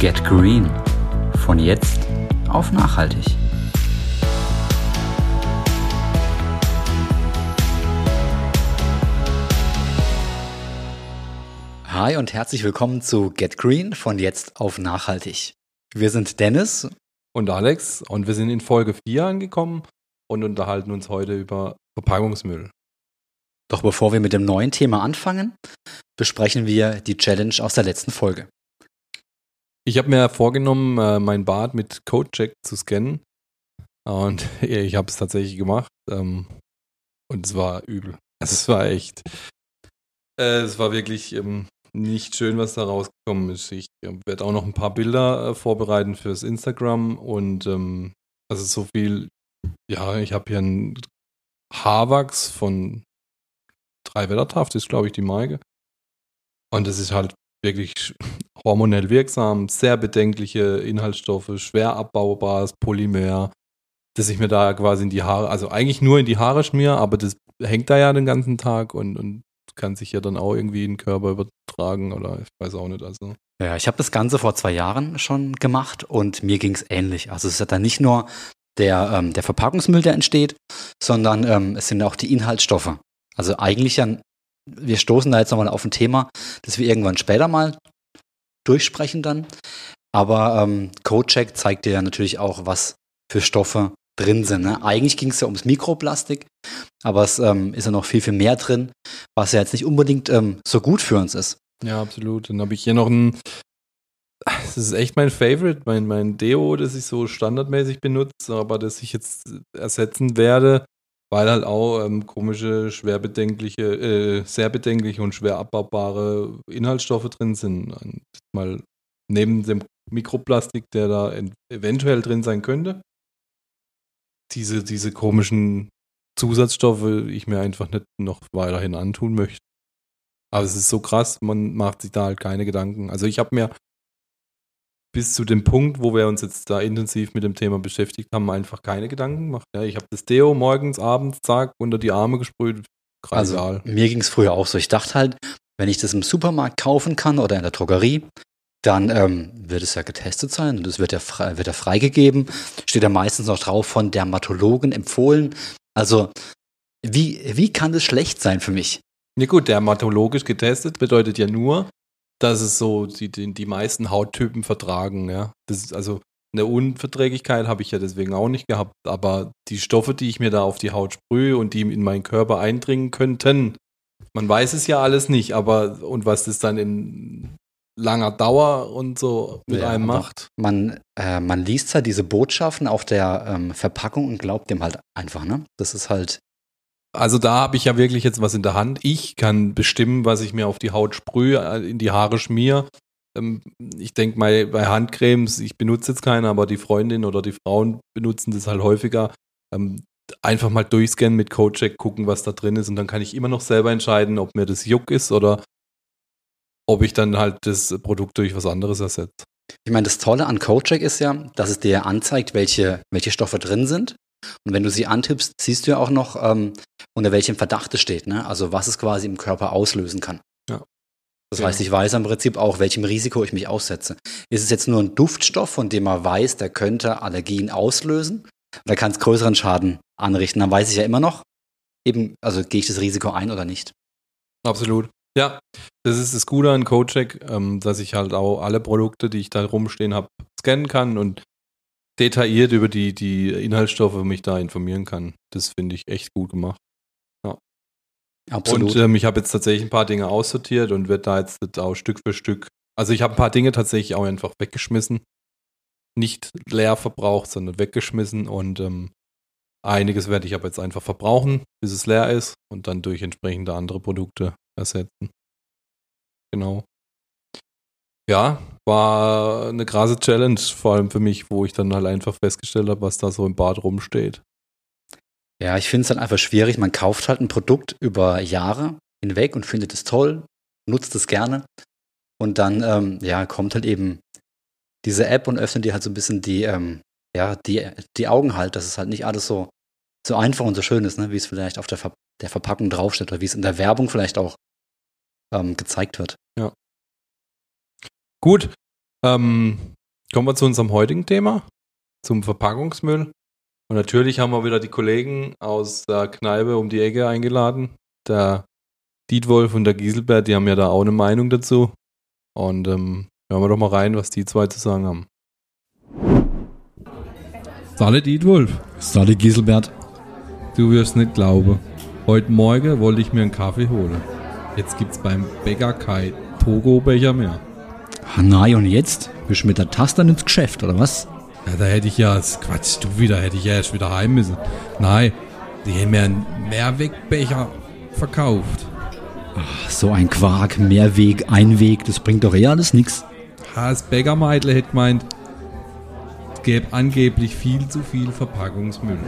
Get Green. Von jetzt auf nachhaltig. Hi und herzlich willkommen zu Get Green von jetzt auf nachhaltig. Wir sind Dennis und Alex und wir sind in Folge 4 angekommen und unterhalten uns heute über Verpackungsmüll. Doch bevor wir mit dem neuen Thema anfangen, besprechen wir die Challenge aus der letzten Folge. Ich habe mir vorgenommen, äh, mein Bad mit CodeCheck zu scannen. Und ich habe es tatsächlich gemacht. Ähm, und es war übel. Es war echt. Äh, es war wirklich ähm, nicht schön, was da rausgekommen ist. Ich werde auch noch ein paar Bilder äh, vorbereiten fürs Instagram. Und ähm, also so viel. Ja, ich habe hier ein Haarwachs von drei Wettertaft, ist glaube ich die Marke. Und das ist halt wirklich hormonell wirksam, sehr bedenkliche Inhaltsstoffe, schwer abbaubares Polymer, dass ich mir da quasi in die Haare, also eigentlich nur in die Haare schmier, aber das hängt da ja den ganzen Tag und, und kann sich ja dann auch irgendwie in den Körper übertragen oder ich weiß auch nicht. Also. Ja, ich habe das Ganze vor zwei Jahren schon gemacht und mir ging es ähnlich. Also es ist ja dann nicht nur der, ähm, der Verpackungsmüll, der entsteht, sondern ähm, es sind auch die Inhaltsstoffe. Also eigentlich ja wir stoßen da jetzt nochmal auf ein Thema, das wir irgendwann später mal durchsprechen dann. Aber ähm, CodeCheck zeigt dir ja natürlich auch, was für Stoffe drin sind. Ne? Eigentlich ging es ja ums Mikroplastik, aber es ähm, ist ja noch viel, viel mehr drin, was ja jetzt nicht unbedingt ähm, so gut für uns ist. Ja, absolut. Dann habe ich hier noch ein, das ist echt mein Favorite, mein, mein Deo, das ich so standardmäßig benutze, aber das ich jetzt ersetzen werde weil halt auch ähm, komische, schwer bedenkliche, äh, sehr bedenkliche und schwer abbaubare Inhaltsstoffe drin sind. Und mal neben dem Mikroplastik, der da eventuell drin sein könnte, diese, diese komischen Zusatzstoffe ich mir einfach nicht noch weiterhin antun möchte. Aber es ist so krass, man macht sich da halt keine Gedanken. Also ich habe mir bis zu dem Punkt, wo wir uns jetzt da intensiv mit dem Thema beschäftigt haben, einfach keine Gedanken gemacht. Ja, ich habe das Deo morgens, abends, zack, unter die Arme gesprüht. Also, mir ging es früher auch so. Ich dachte halt, wenn ich das im Supermarkt kaufen kann oder in der Drogerie, dann ähm, wird es ja getestet sein und es wird ja, frei, wird ja freigegeben. Steht ja meistens noch drauf von Dermatologen empfohlen. Also, wie, wie kann das schlecht sein für mich? Ja gut, dermatologisch getestet bedeutet ja nur, dass es so die, die, die meisten Hauttypen vertragen, ja. Das ist also eine Unverträglichkeit habe ich ja deswegen auch nicht gehabt, aber die Stoffe, die ich mir da auf die Haut sprühe und die in meinen Körper eindringen könnten, man weiß es ja alles nicht, aber und was das dann in langer Dauer und so mit ja, einem macht. Man, äh, man liest halt diese Botschaften auf der ähm, Verpackung und glaubt dem halt einfach, ne? Das ist halt also da habe ich ja wirklich jetzt was in der Hand. Ich kann bestimmen, was ich mir auf die Haut sprühe, äh, in die Haare schmier. Ähm, ich denke mal bei Handcremes, ich benutze jetzt keine, aber die Freundin oder die Frauen benutzen das halt häufiger. Ähm, einfach mal durchscannen mit Codecheck, gucken, was da drin ist und dann kann ich immer noch selber entscheiden, ob mir das Juck ist oder ob ich dann halt das Produkt durch was anderes ersetze. Ich meine, das Tolle an Codecheck ist ja, dass es dir anzeigt, welche, welche Stoffe drin sind und wenn du sie antippst, siehst du ja auch noch, ähm, unter welchem Verdacht es steht, ne? Also was es quasi im Körper auslösen kann. Ja. Das heißt, ich weiß im Prinzip auch, welchem Risiko ich mich aussetze. Ist es jetzt nur ein Duftstoff, von dem man weiß, der könnte Allergien auslösen? Oder kann es größeren Schaden anrichten? Dann weiß ich ja immer noch, eben, also gehe ich das Risiko ein oder nicht. Absolut. Ja, das ist das Gute an CodeCheck, ähm, dass ich halt auch alle Produkte, die ich da rumstehen habe, scannen kann und detailliert über die, die Inhaltsstoffe mich da informieren kann. Das finde ich echt gut gemacht. Ja. Absolut. Und ähm, ich habe jetzt tatsächlich ein paar Dinge aussortiert und werde da jetzt auch Stück für Stück. Also ich habe ein paar Dinge tatsächlich auch einfach weggeschmissen. Nicht leer verbraucht, sondern weggeschmissen und ähm, einiges werde ich aber jetzt einfach verbrauchen, bis es leer ist und dann durch entsprechende andere Produkte ersetzen. Genau ja, war eine krasse Challenge, vor allem für mich, wo ich dann halt einfach festgestellt habe, was da so im Bad rumsteht. Ja, ich finde es dann einfach schwierig. Man kauft halt ein Produkt über Jahre hinweg und findet es toll, nutzt es gerne. Und dann, ähm, ja, kommt halt eben diese App und öffnet dir halt so ein bisschen die, ähm, ja, die, die Augen halt, dass es halt nicht alles so, so einfach und so schön ist, ne? wie es vielleicht auf der, Ver der Verpackung draufsteht oder wie es in der Werbung vielleicht auch ähm, gezeigt wird. Ja. Gut, Ähm, kommen wir zu unserem heutigen Thema, zum Verpackungsmüll. Und natürlich haben wir wieder die Kollegen aus der Kneipe um die Ecke eingeladen. Der Dietwolf und der Gieselbert, die haben ja da auch eine Meinung dazu. Und ähm, hören wir doch mal rein, was die zwei zu sagen haben. Salle Dietwolf. Salle Gieselbert. Du wirst nicht glauben. Heute Morgen wollte ich mir einen Kaffee holen. Jetzt gibt's beim Bäcker kein Togo-Becher mehr. Nein, und jetzt? Bist du mit der Taste ins Geschäft, oder was? Ja, da hätte ich ja, das Quatsch, du wieder, hätte ich ja erst wieder heim müssen. Nein, die haben mir einen Mehrwegbecher verkauft. Ach, so ein Quark, Mehrweg, Einweg, das bringt doch eh alles nix. Das Bäckermeidle hätte gemeint, es gäbe angeblich viel zu viel Verpackungsmüll.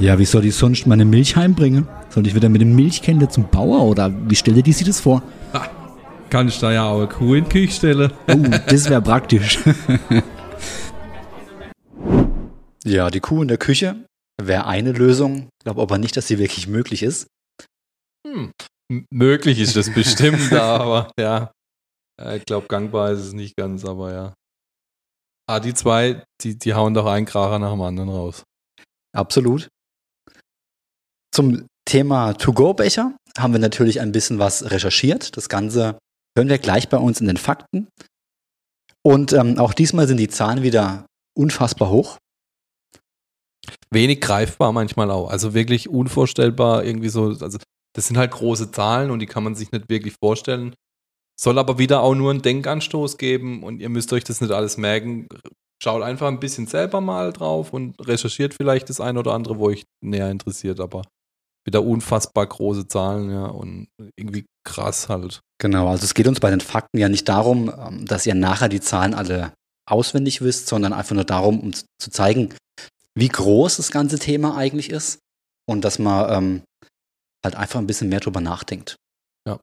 Ja, wie soll ich sonst meine Milch heimbringen? Soll ich wieder mit dem Milchkännle zum Bauer oder wie stellt ihr die sich das vor? Ha, kann ich da ja auch eine Kuh in die Küche stellen. Oh, das wäre praktisch. ja, die Kuh in der Küche wäre eine Lösung. Ich glaube aber nicht, dass sie wirklich möglich ist. Hm. Möglich ist das bestimmt, aber ja. Ich glaube, gangbar ist es nicht ganz, aber ja. Ah, die zwei, die, die hauen doch einen Kracher nach dem anderen raus. Absolut. Zum Thema To-Go-Becher haben wir natürlich ein bisschen was recherchiert. Das Ganze hören wir gleich bei uns in den Fakten. Und ähm, auch diesmal sind die Zahlen wieder unfassbar hoch. Wenig greifbar manchmal auch. Also wirklich unvorstellbar irgendwie so. Also das sind halt große Zahlen und die kann man sich nicht wirklich vorstellen. Soll aber wieder auch nur einen Denkanstoß geben und ihr müsst euch das nicht alles merken. Schaut einfach ein bisschen selber mal drauf und recherchiert vielleicht das ein oder andere, wo euch näher interessiert, aber wieder unfassbar große Zahlen, ja, und irgendwie krass halt. Genau, also es geht uns bei den Fakten ja nicht darum, ähm, dass ihr nachher die Zahlen alle auswendig wisst, sondern einfach nur darum, um zu zeigen, wie groß das ganze Thema eigentlich ist und dass man ähm, halt einfach ein bisschen mehr drüber nachdenkt. Ja.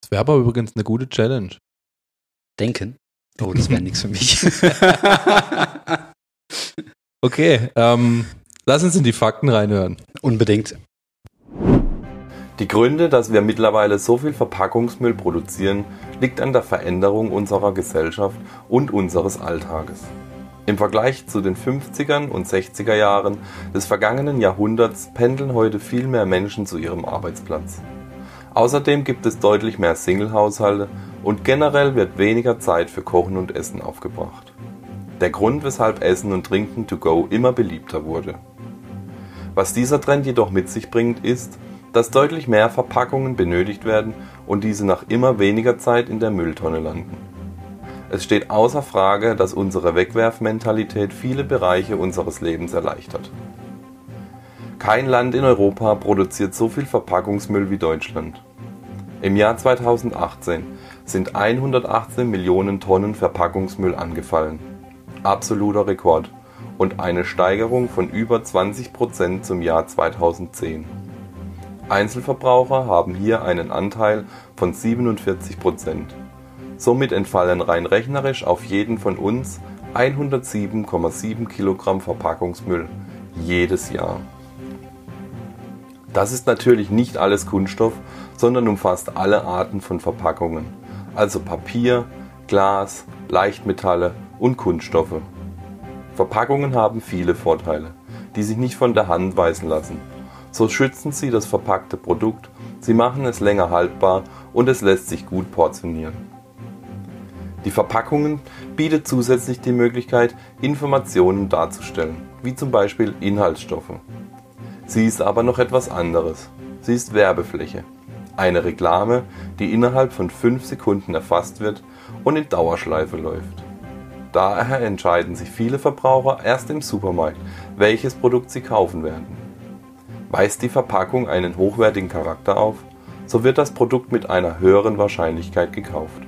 Das wäre aber übrigens eine gute Challenge. Denken? Oh, das wäre nichts für mich. okay, ähm, lass uns in die Fakten reinhören. Unbedingt. Die Gründe, dass wir mittlerweile so viel Verpackungsmüll produzieren, liegt an der Veränderung unserer Gesellschaft und unseres Alltages. Im Vergleich zu den 50er und 60er Jahren des vergangenen Jahrhunderts pendeln heute viel mehr Menschen zu ihrem Arbeitsplatz. Außerdem gibt es deutlich mehr Single-Haushalte und generell wird weniger Zeit für Kochen und Essen aufgebracht. Der Grund, weshalb Essen und Trinken to go immer beliebter wurde. Was dieser Trend jedoch mit sich bringt, ist, dass deutlich mehr Verpackungen benötigt werden und diese nach immer weniger Zeit in der Mülltonne landen. Es steht außer Frage, dass unsere Wegwerfmentalität viele Bereiche unseres Lebens erleichtert. Kein Land in Europa produziert so viel Verpackungsmüll wie Deutschland. Im Jahr 2018 sind 118 Millionen Tonnen Verpackungsmüll angefallen. Absoluter Rekord und eine Steigerung von über 20 Prozent zum Jahr 2010. Einzelverbraucher haben hier einen Anteil von 47 Prozent. Somit entfallen rein rechnerisch auf jeden von uns 107,7 Kilogramm Verpackungsmüll jedes Jahr. Das ist natürlich nicht alles Kunststoff, sondern umfasst alle Arten von Verpackungen, also Papier, Glas, Leichtmetalle und Kunststoffe. Verpackungen haben viele Vorteile, die sich nicht von der Hand weisen lassen so schützen sie das verpackte Produkt, sie machen es länger haltbar und es lässt sich gut portionieren. Die Verpackungen bietet zusätzlich die Möglichkeit, Informationen darzustellen, wie zum Beispiel Inhaltsstoffe. Sie ist aber noch etwas anderes. Sie ist Werbefläche. Eine Reklame, die innerhalb von 5 Sekunden erfasst wird und in Dauerschleife läuft. Daher entscheiden sich viele Verbraucher erst im Supermarkt, welches Produkt sie kaufen werden. Weist die Verpackung einen hochwertigen Charakter auf, so wird das Produkt mit einer höheren Wahrscheinlichkeit gekauft,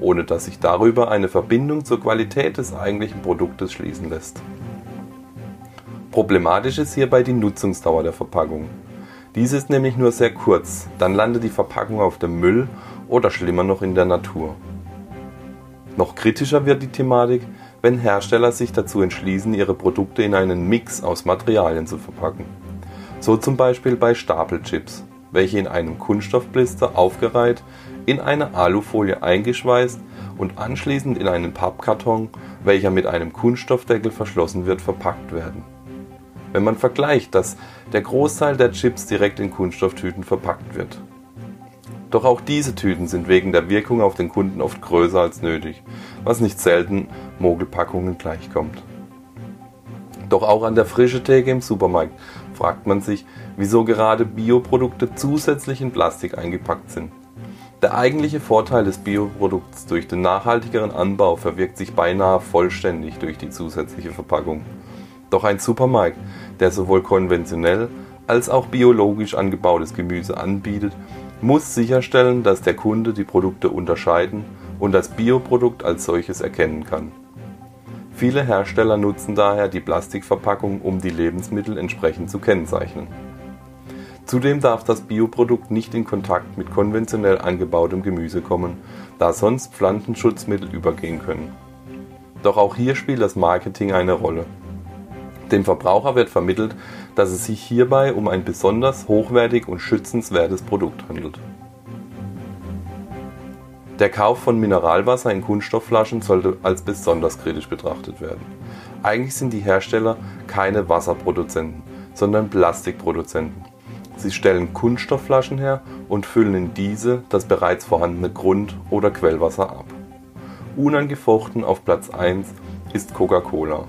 ohne dass sich darüber eine Verbindung zur Qualität des eigentlichen Produktes schließen lässt. Problematisch ist hierbei die Nutzungsdauer der Verpackung. Diese ist nämlich nur sehr kurz, dann landet die Verpackung auf dem Müll oder schlimmer noch in der Natur. Noch kritischer wird die Thematik, wenn Hersteller sich dazu entschließen, ihre Produkte in einen Mix aus Materialien zu verpacken. So zum Beispiel bei Stapelchips, welche in einem Kunststoffblister aufgereiht, in eine Alufolie eingeschweißt und anschließend in einen Pappkarton, welcher mit einem Kunststoffdeckel verschlossen wird, verpackt werden. Wenn man vergleicht, dass der Großteil der Chips direkt in Kunststofftüten verpackt wird. Doch auch diese Tüten sind wegen der Wirkung auf den Kunden oft größer als nötig, was nicht selten Mogelpackungen gleichkommt. Doch auch an der frische Theke im Supermarkt fragt man sich, wieso gerade Bioprodukte zusätzlich in Plastik eingepackt sind. Der eigentliche Vorteil des Bioprodukts durch den nachhaltigeren Anbau verwirkt sich beinahe vollständig durch die zusätzliche Verpackung. Doch ein Supermarkt, der sowohl konventionell als auch biologisch angebautes Gemüse anbietet, muss sicherstellen, dass der Kunde die Produkte unterscheiden und das Bioprodukt als solches erkennen kann. Viele Hersteller nutzen daher die Plastikverpackung, um die Lebensmittel entsprechend zu kennzeichnen. Zudem darf das Bioprodukt nicht in Kontakt mit konventionell angebautem Gemüse kommen, da sonst Pflanzenschutzmittel übergehen können. Doch auch hier spielt das Marketing eine Rolle. Dem Verbraucher wird vermittelt, dass es sich hierbei um ein besonders hochwertig und schützenswertes Produkt handelt. Der Kauf von Mineralwasser in Kunststoffflaschen sollte als besonders kritisch betrachtet werden. Eigentlich sind die Hersteller keine Wasserproduzenten, sondern Plastikproduzenten. Sie stellen Kunststoffflaschen her und füllen in diese das bereits vorhandene Grund- oder Quellwasser ab. Unangefochten auf Platz 1 ist Coca-Cola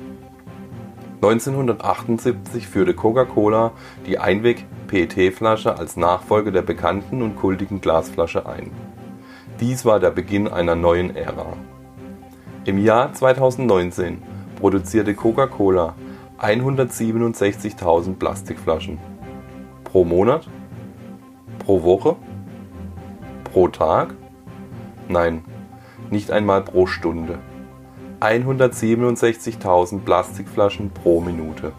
1978 führte Coca-Cola die Einweg-PET-Flasche als Nachfolger der bekannten und kultigen Glasflasche ein. Dies war der Beginn einer neuen Ära. Im Jahr 2019 produzierte Coca-Cola 167.000 Plastikflaschen. Pro Monat? Pro Woche? Pro Tag? Nein, nicht einmal pro Stunde. 167.000 Plastikflaschen pro Minute.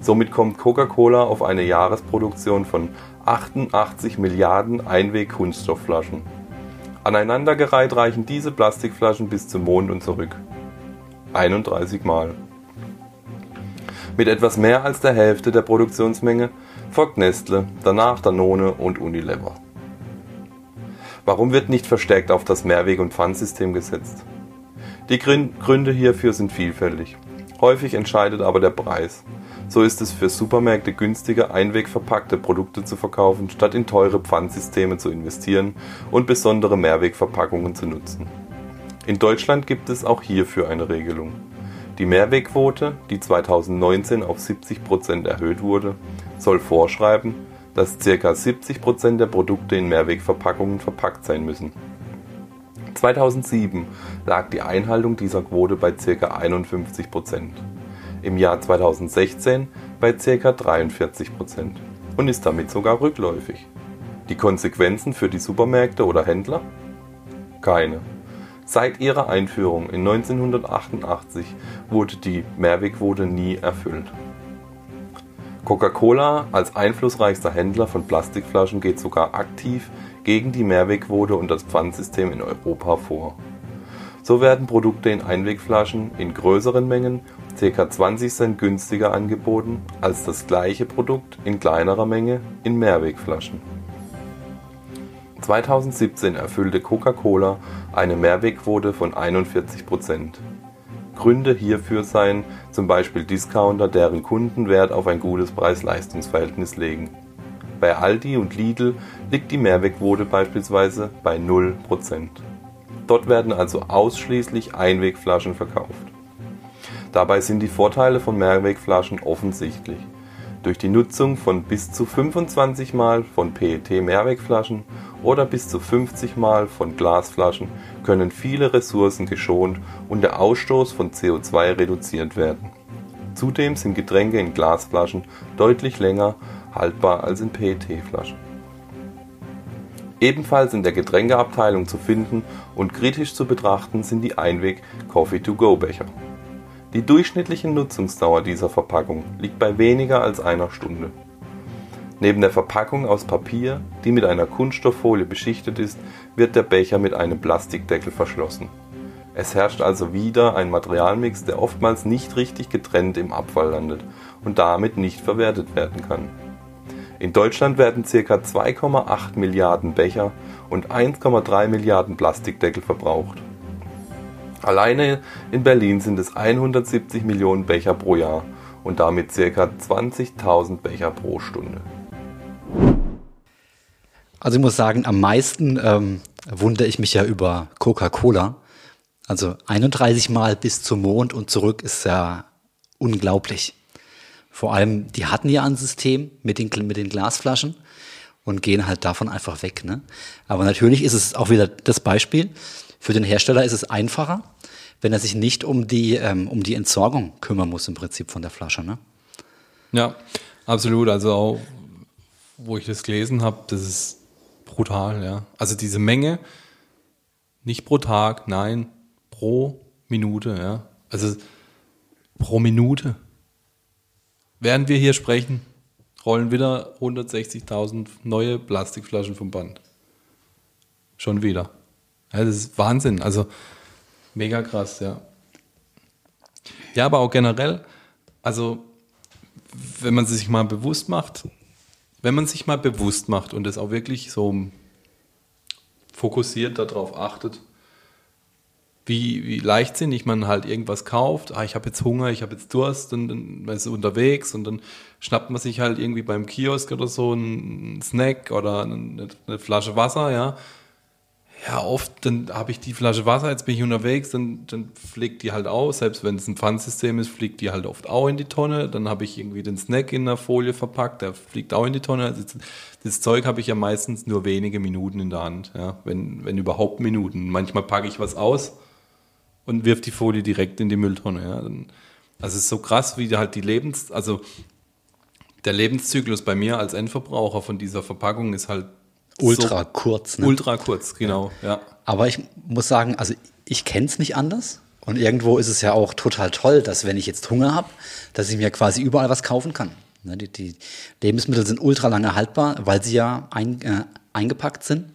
Somit kommt Coca-Cola auf eine Jahresproduktion von 88 Milliarden Einweg-Kunststoffflaschen. Aneinandergereiht reichen diese Plastikflaschen bis zum Mond und zurück. 31 Mal. Mit etwas mehr als der Hälfte der Produktionsmenge folgt Nestle, danach Danone und Unilever. Warum wird nicht verstärkt auf das Mehrweg- und Pfandsystem gesetzt? Die Gründe hierfür sind vielfältig. Häufig entscheidet aber der Preis. So ist es für Supermärkte günstiger, einwegverpackte Produkte zu verkaufen, statt in teure Pfandsysteme zu investieren und besondere Mehrwegverpackungen zu nutzen. In Deutschland gibt es auch hierfür eine Regelung. Die Mehrwegquote, die 2019 auf 70 Prozent erhöht wurde, soll vorschreiben, dass ca. 70 Prozent der Produkte in Mehrwegverpackungen verpackt sein müssen. 2007 lag die Einhaltung dieser Quote bei ca. 51 Prozent, im Jahr 2016 bei ca. 43 Prozent und ist damit sogar rückläufig. Die Konsequenzen für die Supermärkte oder Händler? Keine. Seit ihrer Einführung in 1988 wurde die Mehrwegquote nie erfüllt. Coca-Cola als einflussreichster Händler von Plastikflaschen geht sogar aktiv gegen die Mehrwegquote und das Pfandsystem in Europa vor. So werden Produkte in Einwegflaschen in größeren Mengen ca. 20 Cent günstiger angeboten als das gleiche Produkt in kleinerer Menge in Mehrwegflaschen. 2017 erfüllte Coca-Cola eine Mehrwegquote von 41 Prozent. Gründe hierfür seien zum Beispiel Discounter, deren Kunden Wert auf ein gutes Preis-Leistungs-Verhältnis legen bei Aldi und Lidl liegt die Mehrwegquote beispielsweise bei 0%. Dort werden also ausschließlich Einwegflaschen verkauft. Dabei sind die Vorteile von Mehrwegflaschen offensichtlich. Durch die Nutzung von bis zu 25 Mal von PET-Mehrwegflaschen oder bis zu 50 Mal von Glasflaschen können viele Ressourcen geschont und der Ausstoß von CO2 reduziert werden. Zudem sind Getränke in Glasflaschen deutlich länger haltbar als in PET-Flaschen. Ebenfalls in der Getränkeabteilung zu finden und kritisch zu betrachten sind die Einweg Coffee-to-go-Becher. Die durchschnittliche Nutzungsdauer dieser Verpackung liegt bei weniger als einer Stunde. Neben der Verpackung aus Papier, die mit einer Kunststofffolie beschichtet ist, wird der Becher mit einem Plastikdeckel verschlossen. Es herrscht also wieder ein Materialmix, der oftmals nicht richtig getrennt im Abfall landet und damit nicht verwertet werden kann. In Deutschland werden ca. 2,8 Milliarden Becher und 1,3 Milliarden Plastikdeckel verbraucht. Alleine in Berlin sind es 170 Millionen Becher pro Jahr und damit ca. 20.000 Becher pro Stunde. Also ich muss sagen, am meisten ähm, wundere ich mich ja über Coca-Cola. Also 31 Mal bis zum Mond und zurück ist ja unglaublich. Vor allem, die hatten ja ein System mit den, mit den Glasflaschen und gehen halt davon einfach weg. Ne? Aber natürlich ist es auch wieder das Beispiel. Für den Hersteller ist es einfacher, wenn er sich nicht um die, ähm, um die Entsorgung kümmern muss im Prinzip von der Flasche. Ne? Ja, absolut. Also auch, wo ich das gelesen habe, das ist brutal, ja. Also diese Menge, nicht pro Tag, nein, pro Minute, ja. Also pro Minute. Während wir hier sprechen, rollen wieder 160.000 neue Plastikflaschen vom Band. Schon wieder. Ja, das ist Wahnsinn. Also mega krass, ja. Ja, aber auch generell, also wenn man sich mal bewusst macht, wenn man sich mal bewusst macht und es auch wirklich so fokussiert darauf achtet, wie, wie leichtsinnig man halt irgendwas kauft. Ah, ich habe jetzt Hunger, ich habe jetzt Durst und dann man ist unterwegs und dann schnappt man sich halt irgendwie beim Kiosk oder so einen Snack oder eine, eine Flasche Wasser, ja ja, oft, dann habe ich die Flasche Wasser, jetzt bin ich unterwegs, dann, dann fliegt die halt aus. Selbst wenn es ein Pfandsystem ist, fliegt die halt oft auch in die Tonne. Dann habe ich irgendwie den Snack in der Folie verpackt, der fliegt auch in die Tonne. Also das Zeug habe ich ja meistens nur wenige Minuten in der Hand, ja, wenn, wenn überhaupt Minuten. Manchmal packe ich was aus und wirf die Folie direkt in die Mülltonne. Ja. Also es ist so krass, wie halt die Lebens, also der Lebenszyklus bei mir als Endverbraucher von dieser Verpackung ist halt ultra so kurz. Ne? Ultra kurz, genau, ja. ja. Aber ich muss sagen, also ich kenne es nicht anders. Und irgendwo ist es ja auch total toll, dass wenn ich jetzt Hunger habe, dass ich mir quasi überall was kaufen kann. Ne, die, die, Lebensmittel sind ultra lange haltbar, weil sie ja ein, äh, eingepackt sind.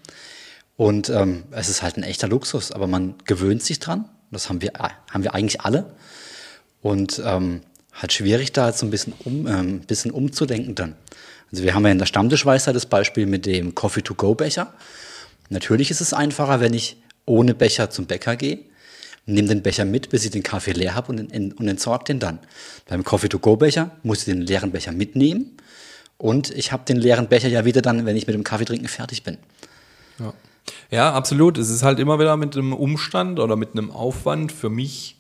Und ähm, es ist halt ein echter Luxus, aber man gewöhnt sich dran. Das haben wir, äh, haben wir eigentlich alle. Und ähm, halt schwierig, da jetzt so ein bisschen, um, ähm, bisschen umzudenken dann. Also wir haben ja in der Stammtischweisheit das Beispiel mit dem Coffee-to-go-Becher. Natürlich ist es einfacher, wenn ich ohne Becher zum Bäcker gehe, nehme den Becher mit, bis ich den Kaffee leer habe und, und entsorge den dann. Beim Coffee-to-go-Becher muss ich den leeren Becher mitnehmen und ich habe den leeren Becher ja wieder dann, wenn ich mit dem Kaffee trinken fertig bin. Ja. ja, absolut. Es ist halt immer wieder mit einem Umstand oder mit einem Aufwand für mich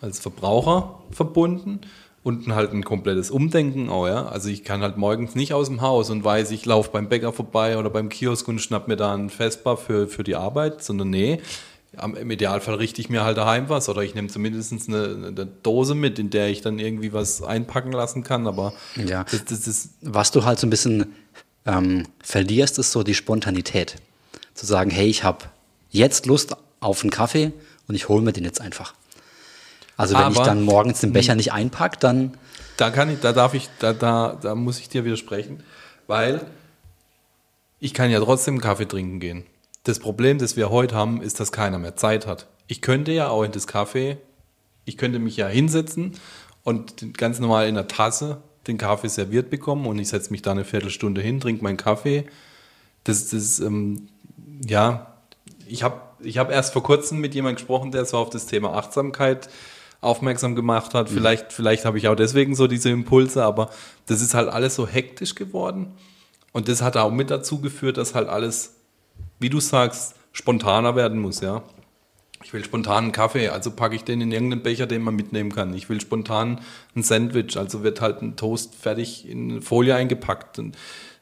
als Verbraucher verbunden und halt ein komplettes Umdenken auch, ja. Also ich kann halt morgens nicht aus dem Haus und weiß, ich laufe beim Bäcker vorbei oder beim Kiosk und schnapp mir da einen Festbar für, für die Arbeit, sondern nee, im Idealfall richte ich mir halt daheim was oder ich nehme zumindest eine, eine, Dose mit, in der ich dann irgendwie was einpacken lassen kann, aber ja. das, das ist was du halt so ein bisschen ähm, verlierst, ist so die Spontanität. Zu sagen, hey, ich habe jetzt Lust auf einen Kaffee und ich hole mir den jetzt einfach. Also wenn Aber, ich dann morgens den Becher hm. nicht einpacke, dann. Da kann ich, da darf ich, da, da, da muss ich dir widersprechen, weil ich kann ja trotzdem Kaffee trinken gehen. Das Problem, das wir heute haben, ist, dass keiner mehr Zeit hat. Ich könnte ja auch in das Kaffee, ich könnte mich ja hinsetzen und ganz normal in der Tasse den Kaffee serviert bekommen und ich setze mich da eine Viertelstunde hin, trinke meinen Kaffee. Das, das ähm, ja, ich habe ich hab erst vor kurzem mit jemandem gesprochen, der so auf das Thema Achtsamkeit aufmerksam gemacht hat. Mhm. Vielleicht, vielleicht habe ich auch deswegen so diese Impulse, aber das ist halt alles so hektisch geworden. Und das hat auch mit dazu geführt, dass halt alles, wie du sagst, spontaner werden muss, ja. Ich will spontan einen Kaffee, also packe ich den in irgendeinen Becher, den man mitnehmen kann. Ich will spontan ein Sandwich, also wird halt ein Toast fertig in Folie eingepackt. Und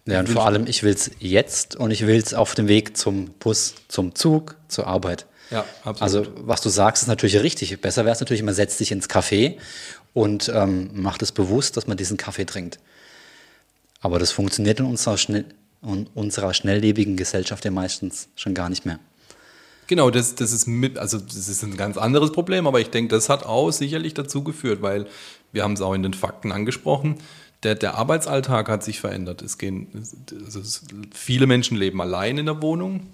ja, und vor allem, ich will es jetzt und ich will es auf dem Weg zum Bus, zum Zug, zur Arbeit. Ja, absolut. Also was du sagst, ist natürlich richtig. Besser wäre es natürlich, man setzt sich ins Café und ähm, macht es bewusst, dass man diesen Kaffee trinkt. Aber das funktioniert in unserer, schnell, in unserer schnelllebigen Gesellschaft ja meistens schon gar nicht mehr. Genau, das, das ist mit, also das ist ein ganz anderes Problem, aber ich denke, das hat auch sicherlich dazu geführt, weil wir haben es auch in den Fakten angesprochen. Der, der Arbeitsalltag hat sich verändert. Es gehen, also es, viele Menschen leben allein in der Wohnung.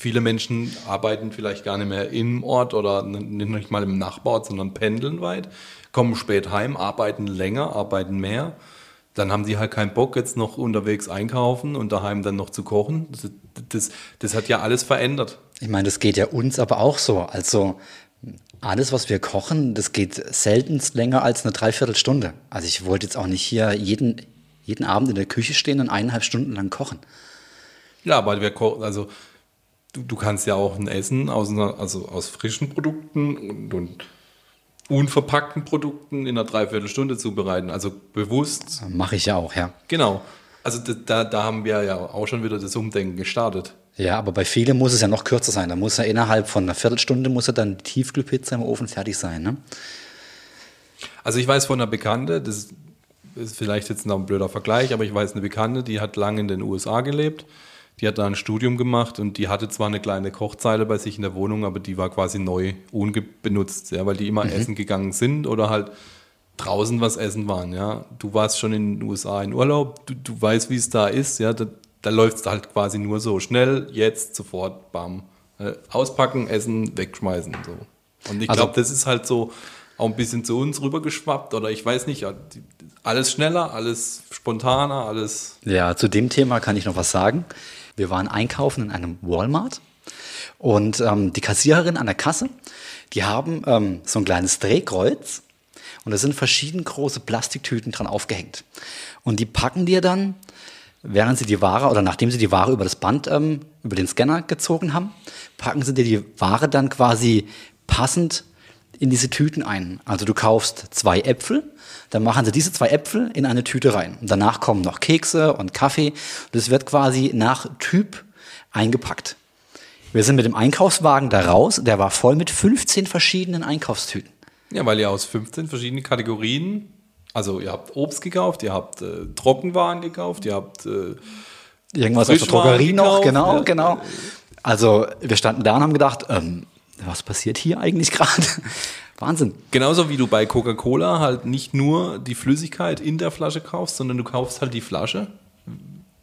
Viele Menschen arbeiten vielleicht gar nicht mehr im Ort oder nicht mal im Nachbarort, sondern pendeln weit, kommen spät heim, arbeiten länger, arbeiten mehr. Dann haben die halt keinen Bock, jetzt noch unterwegs einkaufen und daheim dann noch zu kochen. Das, das, das hat ja alles verändert. Ich meine, das geht ja uns aber auch so. Also Alles, was wir kochen, das geht seltenst länger als eine Dreiviertelstunde. Also ich wollte jetzt auch nicht hier jeden, jeden Abend in der Küche stehen und eineinhalb Stunden lang kochen. Ja, aber wir kochen, also du, du kannst ja auch ein Essen aus, einer, also aus frischen Produkten und, und unverpackten Produkten in einer Dreiviertelstunde zubereiten. Also bewusst. Mache ich ja auch, ja. Genau. Also da- da, haben wir ja auch schon wieder das Umdenken gestartet. Ja, aber bei vielen muss es ja noch kürzer sein. Da muss ja innerhalb von einer Viertelstunde muss ja dann die Tiefkühlpizza im Ofen fertig sein. Ne? Also ich weiß von einer Bekannte, das ist vielleicht jetzt noch ein blöder Vergleich, aber ich weiß eine Bekannte, die hat lange in den USA gelebt. Die hat da ein Studium gemacht und die hatte zwar eine kleine Kochzeile bei sich in der Wohnung, aber die war quasi neu unbenutzt, ja, weil die immer essen gegangen sind oder halt draußen was essen waren, ja. Du warst schon in den USA in Urlaub, du, du weißt, wie es da ist, ja, da, da läuft es halt quasi nur so schnell, jetzt, sofort, bam. Äh, Auspacken, essen, wegschmeißen, so. Und ich Also- glaube, das ist halt so auch ein bisschen zu uns rübergeschwappt oder ich weiß nicht, alles schneller, alles spontaner, alles Ja, zu dem Thema kann ich noch was sagen. Wir waren einkaufen in einem Walmart und ähm, die Kassiererin an der Kasse, die haben ähm, so ein kleines Drehkreuz und da sind verschieden große Plastiktüten dran aufgehängt. Und die packen dir dann, während sie die Ware oder nachdem sie die Ware über das Band, ähm, über den Scanner gezogen haben, packen sie dir die Ware dann quasi passend in diese Tüten ein. Also du kaufst zwei Äpfel, dann machen sie diese zwei Äpfel in eine Tüte rein. Und danach kommen noch Kekse und Kaffee. Das wird quasi nach Typ eingepackt. Wir sind mit dem Einkaufswagen da raus, der war voll mit 15 verschiedenen Einkaufstüten. Ja, weil ihr aus 15 verschiedenen Kategorien, also ihr habt Obst gekauft, ihr habt äh, Trockenwaren gekauft, ihr habt äh, Irgendwas aus der Drogerie noch, genau, genau. Also wir standen da und haben gedacht, ähm, was passiert hier eigentlich gerade? Wahnsinn. genauso wie du bei Coca-Cola halt nicht nur die Flüssigkeit in der Flasche kaufst, sondern du kaufst halt die Flasche,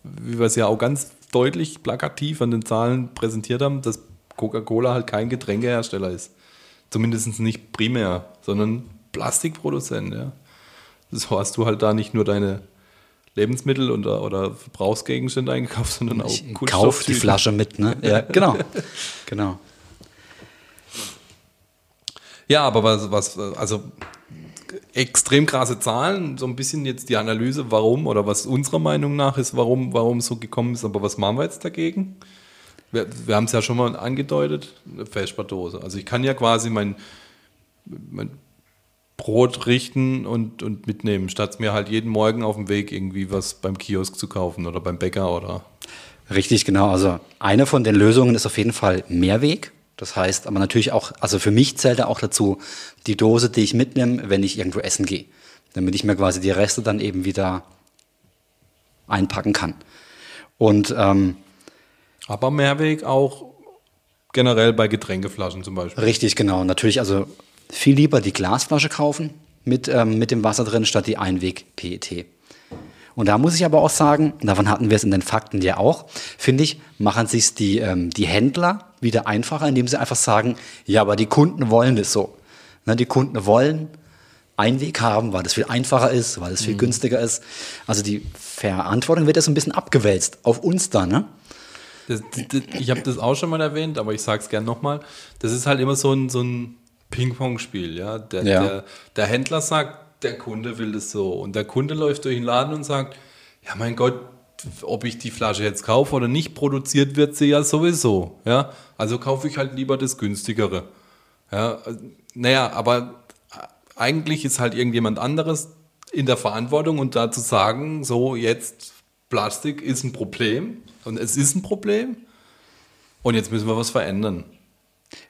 wie wir es ja auch ganz deutlich plakativ an den Zahlen präsentiert haben, dass Coca-Cola halt kein Getränkehersteller ist. Zumindest nicht primär, sondern Plastikproduzent, ja. So hast du halt da nicht nur deine Lebensmittel oder, oder Verbrauchsgegenstände eingekauft, sondern auch Ich kauf die. Flasche mit, ne? Ja, genau. genau. Ja, aber was, was, also extrem krasse Zahlen, so ein bisschen jetzt die Analyse, warum oder was unserer Meinung nach ist, warum, warum so gekommen ist, aber was machen wir jetzt dagegen? Wir, wir haben es ja schon mal angedeutet, eine Vesper-Dose. Also ich kann ja quasi mein, mein Brot richten und, und mitnehmen, statt mir halt jeden Morgen auf dem Weg irgendwie was beim Kiosk zu kaufen oder beim Bäcker oder Richtig, genau. Also eine von den Lösungen ist auf jeden Fall Mehrweg. Das heißt aber natürlich auch, also für mich zählt da auch dazu die Dose, die ich mitnehme, wenn ich irgendwo essen gehe. Damit ich mir quasi die Reste dann eben wieder einpacken kann. Und ähm, aber Mehrweg auch generell bei Getränkeflaschen zum Beispiel. richtig, genau. Natürlich also viel lieber die Glasflasche kaufen mit, ähm, mit dem Wasser drin, statt die Einweg-PET. Und da muss ich aber auch sagen, davon hatten wir es in den Fakten ja auch, finde ich, machen sich die, ähm, die Händler wieder einfacher, indem sie einfach sagen, ja, aber die Kunden wollen das so. Ne, die Kunden wollen Einweg haben, weil das viel einfacher ist, weil es viel günstiger ist. Also die Verantwortung wird jetzt ein bisschen abgewälzt auf uns da, ne? Das, das, ich habe das auch schon mal erwähnt, aber ich sage es gern nochmal. Das ist halt immer so ein, so ein Ping-Pong-Spiel. Ja? Der, Ja. Der, der Händler sagt, der Kunde will das so. Und der Kunde läuft durch den Laden und sagt, ja mein Gott, ob ich die Flasche jetzt kaufe oder nicht, produziert wird sie ja sowieso. Ja? Also kaufe ich halt lieber das günstigere. Ja? Naja, aber eigentlich ist halt irgendjemand anderes in der Verantwortung und da zu sagen, so jetzt Plastik ist ein Problem und es ist ein Problem und jetzt müssen wir was verändern.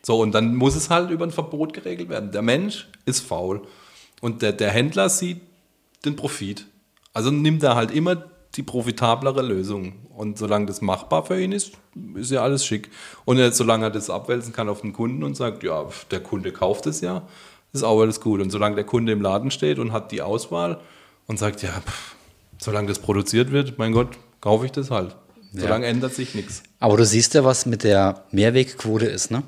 So, und dann muss es halt über ein Verbot geregelt werden. Der Mensch ist faul und der, der Händler sieht den Profit. Also nimmt er halt immer die profitablere Lösung. Und solange das machbar für ihn ist, ist ja alles schick. Und jetzt, solange er das abwälzen kann auf den Kunden und sagt, ja, der Kunde kauft es ja, ist auch alles gut. Und solange der Kunde im Laden steht und hat die Auswahl und sagt, ja, pff, solange das produziert wird, mein Gott, kaufe ich das halt. Solange ändert sich nichts. Aber du siehst ja, was mit der Mehrwegquote ist, ne?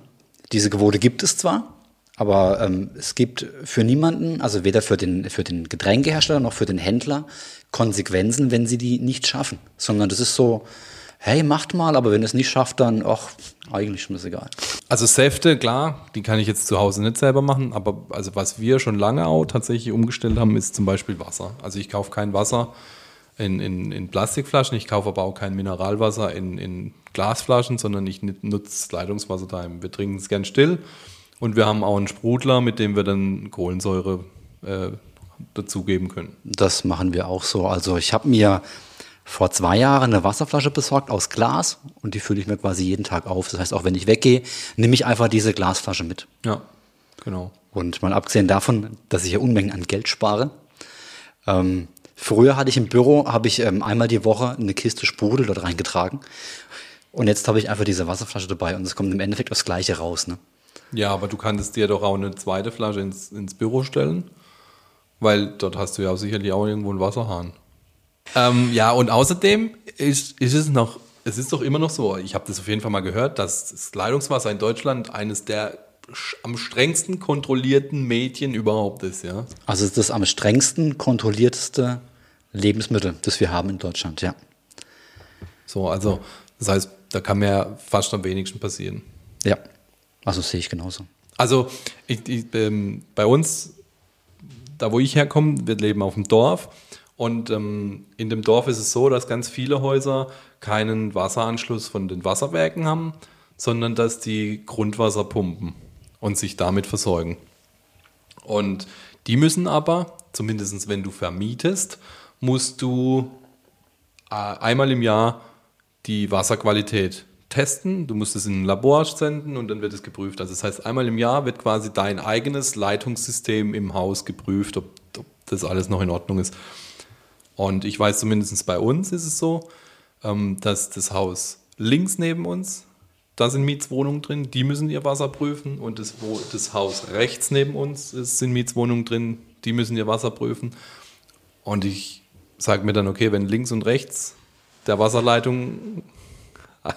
Diese Quote gibt es zwar, aber ähm, es gibt für niemanden, also weder für den, für den Getränkehersteller noch für den Händler, Konsequenzen, wenn sie die nicht schaffen. Sondern das ist so, hey, macht mal, aber wenn es nicht schafft, dann, ach, eigentlich schon ist egal. Also Säfte, klar, die kann ich jetzt zu Hause nicht selber machen, aber also was wir schon lange auch tatsächlich umgestellt haben, ist zum Beispiel Wasser. Also ich kaufe kein Wasser in, in, in Plastikflaschen, ich kaufe aber auch kein Mineralwasser in, in Glasflaschen, sondern ich nutze Leitungswasser daheim. Wir trinken es gern still und wir haben auch einen Sprudler, mit dem wir dann Kohlensäure äh, dazugeben können. Das machen wir auch so. Also ich habe mir vor zwei Jahren eine Wasserflasche besorgt aus Glas und die fülle ich mir quasi jeden Tag auf. Das heißt, auch wenn ich weggehe, nehme ich einfach diese Glasflasche mit. Ja, genau. Und mal abgesehen davon, dass ich ja Unmengen an Geld spare. Ähm, früher hatte ich im Büro, habe ich ähm, einmal die Woche eine Kiste Sprudel dort reingetragen. Und jetzt habe ich einfach diese Wasserflasche dabei und es kommt im Endeffekt das Gleiche raus. Ne? Ja, aber du kannst dir doch auch eine zweite Flasche ins, ins Büro stellen, weil dort hast du ja sicherlich auch irgendwo einen Wasserhahn. Ähm, ja, und außerdem ist, ist es noch, es ist doch immer noch so, ich habe das auf jeden Fall mal gehört, dass das Leitungswasser in Deutschland eines der am strengsten kontrollierten Medien überhaupt ist, ja. Also es ist das am strengsten kontrollierteste Lebensmittel, das wir haben in Deutschland, ja. So, also das heißt, da kann mir fast am wenigsten passieren. Ja, also sehe ich genauso. Also ich, ich, ähm, bei uns, da wo ich herkomme, wir leben auf dem Dorf und ähm, in dem Dorf ist es so, dass ganz viele Häuser keinen Wasseranschluss von den Wasserwerken haben, sondern dass die Grundwasser pumpen und sich damit versorgen. Und die müssen aber, zumindest wenn du vermietest, musst du äh, einmal im Jahr die Wasserqualität testen. Du musst es in ein Labor senden und dann wird es geprüft. Also das heißt, einmal im Jahr wird quasi dein eigenes Leitungssystem im Haus geprüft, ob, ob das alles noch in Ordnung ist. Und ich weiß zumindest bei uns ist es so, ähm, dass das Haus links neben uns, da sind Mietswohnungen drin, die müssen ihr Wasser prüfen. Und das, das Haus rechts neben uns ist, sind Mietswohnungen drin, die müssen ihr Wasser prüfen. Und ich sage mir dann, okay, wenn links und rechts der Wasserleitung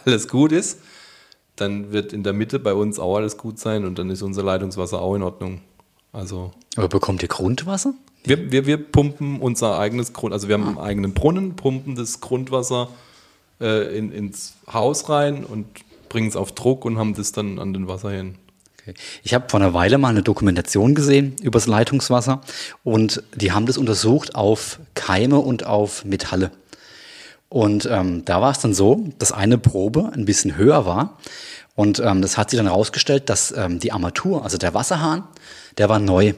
alles gut ist, dann wird in der Mitte bei uns auch alles gut sein und dann ist unser Leitungswasser auch in Ordnung. Also. Aber bekommt ihr Grundwasser? Wir, wir, wir pumpen unser eigenes Grund, also wir haben einen eigenen Brunnen, pumpen das Grundwasser äh, in, ins Haus rein und bringen es auf Druck und haben das dann an den Wasserhähnen. Okay. Ich habe vor einer Weile mal eine Dokumentation gesehen über das Leitungswasser und die haben das untersucht auf Keime und auf Metalle. Und ähm, da war es dann so, dass eine Probe ein bisschen höher war. Und ähm, das hat sich dann herausgestellt, dass ähm, die Armatur, also der Wasserhahn, der war neu.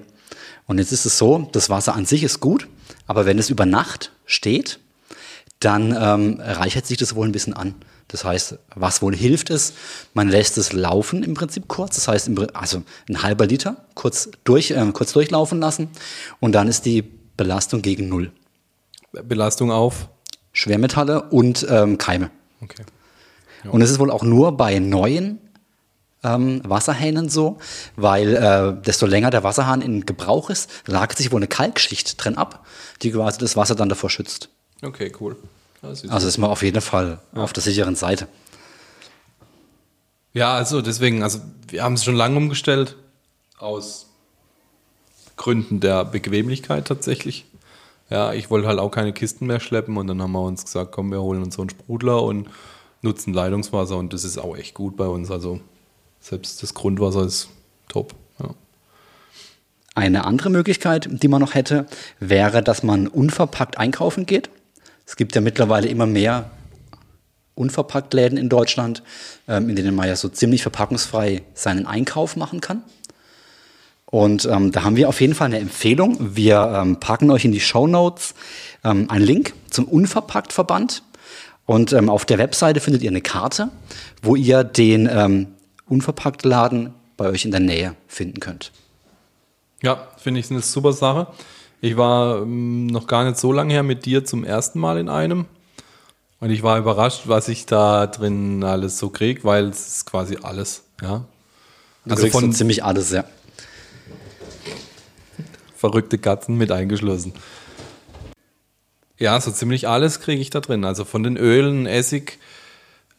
Und jetzt ist es so, das Wasser an sich ist gut, aber wenn es über Nacht steht, dann ähm, reichert sich das wohl ein bisschen an. Das heißt, was wohl hilft ist, man lässt es laufen im Prinzip kurz, das heißt, also ein halber Liter kurz, durch, äh, kurz durchlaufen lassen und dann ist die Belastung gegen Null. Belastung auf? Schwermetalle und ähm, Keime. Okay. Ja. Und es ist wohl auch nur bei neuen ähm, Wasserhähnen so, weil äh, desto länger der Wasserhahn in Gebrauch ist, lagert sich wohl eine Kalkschicht drin ab, die quasi das Wasser dann davor schützt. Okay, cool. Ist also ist man auf jeden Fall ja. auf der sicheren Seite. Ja, also deswegen, also wir haben es schon lange umgestellt, aus Gründen der Bequemlichkeit tatsächlich. Ja, ich wollte halt auch keine Kisten mehr schleppen und dann haben wir uns gesagt, komm, wir holen uns so einen Sprudler und nutzen Leitungswasser und das ist auch echt gut bei uns. Also selbst das Grundwasser ist top. Ja. Eine andere Möglichkeit, die man noch hätte, wäre, dass man unverpackt einkaufen geht. Es gibt ja mittlerweile immer mehr unverpackt Läden in Deutschland, ähm, in denen man ja so ziemlich verpackungsfrei seinen Einkauf machen kann. Und ähm, da haben wir auf jeden Fall eine Empfehlung. Wir ähm, packen euch in die Show Notes ähm, einen Link zum Unverpackt-Verband. Und ähm, auf der Webseite findet ihr eine Karte, wo ihr den ähm, Unverpackt-Laden bei euch in der Nähe finden könnt. Ja, finde ich eine super Sache. Ich war ähm, noch gar nicht so lange her mit dir zum ersten Mal in einem. Und ich war überrascht, was ich da drin alles so kriege, weil es ist quasi alles. Ja. Du also von ziemlich alles, ja verrückte Katzen mit eingeschlossen. Ja, so ziemlich alles kriege ich da drin. Also von den Ölen, Essig,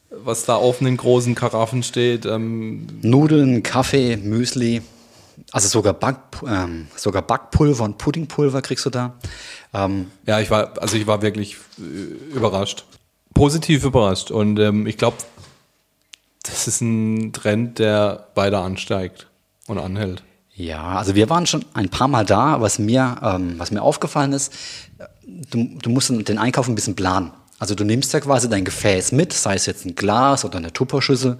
was da offen in großen Karaffen steht. Ähm Nudeln, Kaffee, Müsli. Also sogar, Back, ähm, sogar Backpulver und Puddingpulver kriegst du da. Ähm ja, ich war, also ich war wirklich äh, überrascht. positiv überrascht. Und ähm, ich glaube, das ist ein Trend, der weiter ansteigt und anhält. Ja, also wir waren schon ein paar Mal da. Was mir, ähm, was mir aufgefallen ist, du, du musst den Einkauf ein bisschen planen. Also du nimmst ja quasi dein Gefäß mit, sei es jetzt ein Glas oder eine Tupperschüssel,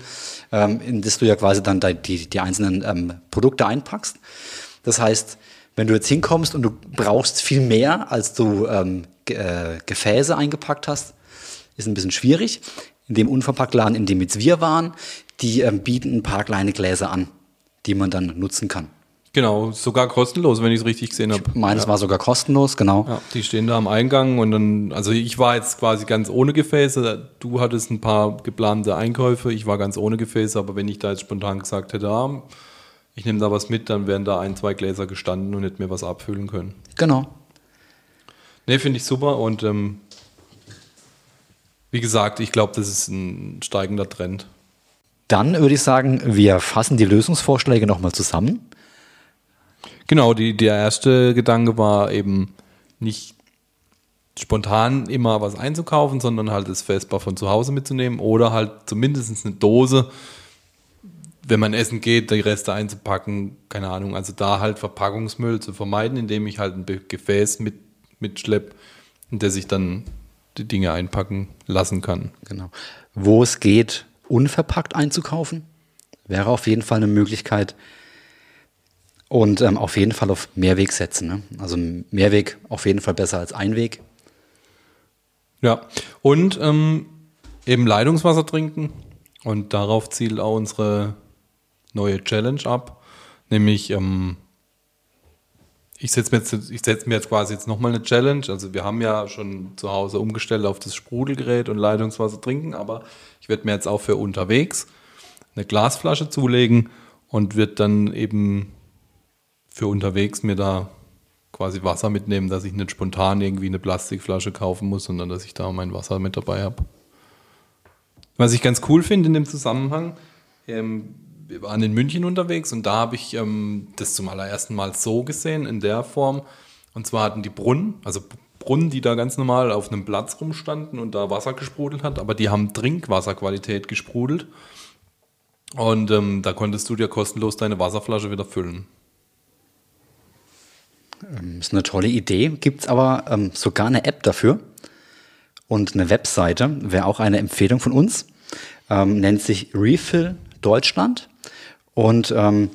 ähm, in das du ja quasi dann die, die einzelnen ähm, Produkte einpackst. Das heißt, wenn du jetzt hinkommst und du brauchst viel mehr, als du ähm, äh, Gefäße eingepackt hast, ist ein bisschen schwierig. In dem Unverpacktladen, in dem jetzt wir waren, die ähm, bieten ein paar kleine Gläser an, die man dann nutzen kann. Genau, sogar kostenlos, wenn ich es richtig gesehen habe. Meines ja. war sogar kostenlos, genau. Ja, die stehen da am Eingang und dann, also ich war jetzt quasi ganz ohne Gefäße. Du hattest ein paar geplante Einkäufe, ich war ganz ohne Gefäße, aber wenn ich da jetzt spontan gesagt hätte, ah, ich nehme da was mit, dann wären da ein, zwei Gläser gestanden und hätte mir was abfüllen können. Genau. Ne, finde ich super und ähm, wie gesagt, ich glaube, das ist ein steigender Trend. Dann würde ich sagen, wir fassen die Lösungsvorschläge nochmal zusammen. Genau, die, der erste Gedanke war eben nicht spontan immer was einzukaufen, sondern halt das Festbar von zu Hause mitzunehmen oder halt zumindest eine Dose, wenn man essen geht, die Reste einzupacken, keine Ahnung, also da halt Verpackungsmüll zu vermeiden, indem ich halt ein Gefäß mit, mitschlepp, in der sich dann die Dinge einpacken lassen kann. Genau. Wo es geht, unverpackt einzukaufen, wäre auf jeden Fall eine Möglichkeit. Und ähm, auf jeden Fall auf Mehrweg setzen. Ne? Also Mehrweg auf jeden Fall besser als Einweg. Ja, und ähm, eben Leitungswasser trinken. Und darauf zielt auch unsere neue Challenge ab. Nämlich, ähm, ich setze mir, jetzt, setz mir jetzt quasi jetzt nochmal eine Challenge. Also wir haben ja schon zu Hause umgestellt auf das Sprudelgerät und Leitungswasser trinken, aber ich werde mir jetzt auch für unterwegs eine Glasflasche zulegen und wird dann eben für unterwegs mir da quasi Wasser mitnehmen, dass ich nicht spontan irgendwie eine Plastikflasche kaufen muss, sondern dass ich da mein Wasser mit dabei habe. Was ich ganz cool finde in dem Zusammenhang, ähm, wir waren in München unterwegs und da habe ich ähm, das zum allerersten Mal so gesehen, in der Form. Und zwar hatten die Brunnen, also Brunnen, die da ganz normal auf einem Platz rumstanden und da Wasser gesprudelt hat, aber die haben Trinkwasserqualität gesprudelt. Und ähm, da konntest du dir kostenlos deine Wasserflasche wieder füllen. Ähm, ist eine tolle Idee. Gibt es aber ähm, sogar eine App dafür und eine Webseite, wäre auch eine Empfehlung von uns. Ähm, nennt sich Refill Deutschland. Und ähm,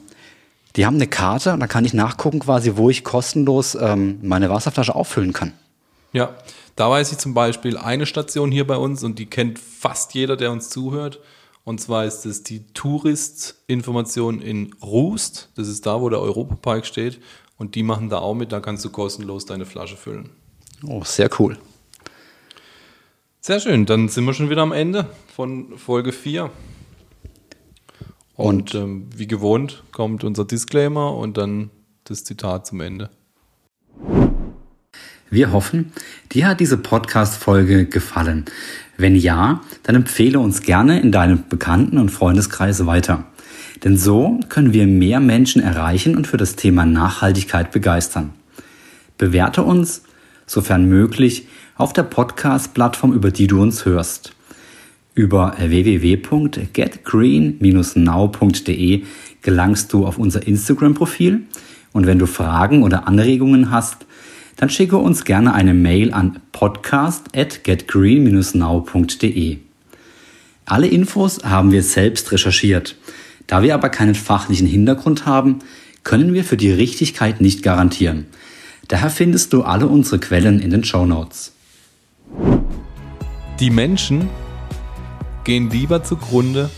die haben eine Karte, da kann ich nachgucken quasi, wo ich kostenlos ähm, meine Wasserflasche auffüllen kann. Ja, da weiß ich zum Beispiel eine Station hier bei uns und die kennt fast jeder, der uns zuhört. Und zwar ist es die Touristinformation in Rust. Das ist da, wo der Europapark steht. Und die machen da auch mit, da kannst du kostenlos deine Flasche füllen. Oh, sehr cool. Sehr schön, dann sind wir schon wieder am Ende von Folge 4. Und, und ähm, wie gewohnt kommt unser Disclaimer und dann das Zitat zum Ende. Wir hoffen, dir hat diese Podcast-Folge gefallen. Wenn ja, dann empfehle uns gerne in deinem Bekannten- und Freundeskreis weiter. Denn so können wir mehr Menschen erreichen und für das Thema Nachhaltigkeit begeistern. Bewerte uns, sofern möglich, auf der Podcast-Plattform, über die du uns hörst. Über www.getgreen-now.de gelangst du auf unser Instagram-Profil und wenn du Fragen oder Anregungen hast, dann schicke uns gerne eine Mail an podcast at getgreen-now.de. Alle Infos haben wir selbst recherchiert. Da wir aber keinen fachlichen Hintergrund haben, können wir für die Richtigkeit nicht garantieren. Daher findest du alle unsere Quellen in den Show Notes. Die Menschen gehen lieber zugrunde,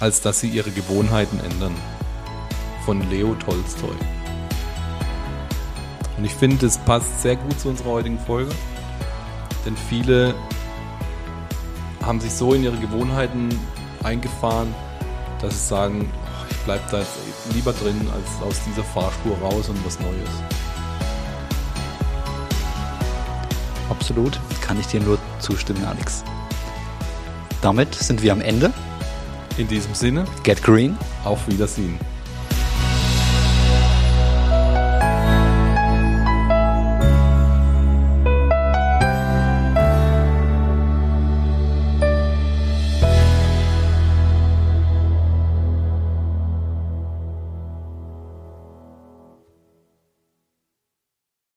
als dass sie ihre Gewohnheiten ändern. Von Leo Tolstoi. Und ich finde, es passt sehr gut zu unserer heutigen Folge, denn viele haben sich so in ihre Gewohnheiten eingefahren, dass sie sagen, ich bleibe da jetzt lieber drin, als aus dieser Fahrspur raus und was Neues. Absolut, kann ich dir nur zustimmen, Alex. Damit sind wir am Ende. In diesem Sinne, get green. Auf Wiedersehen.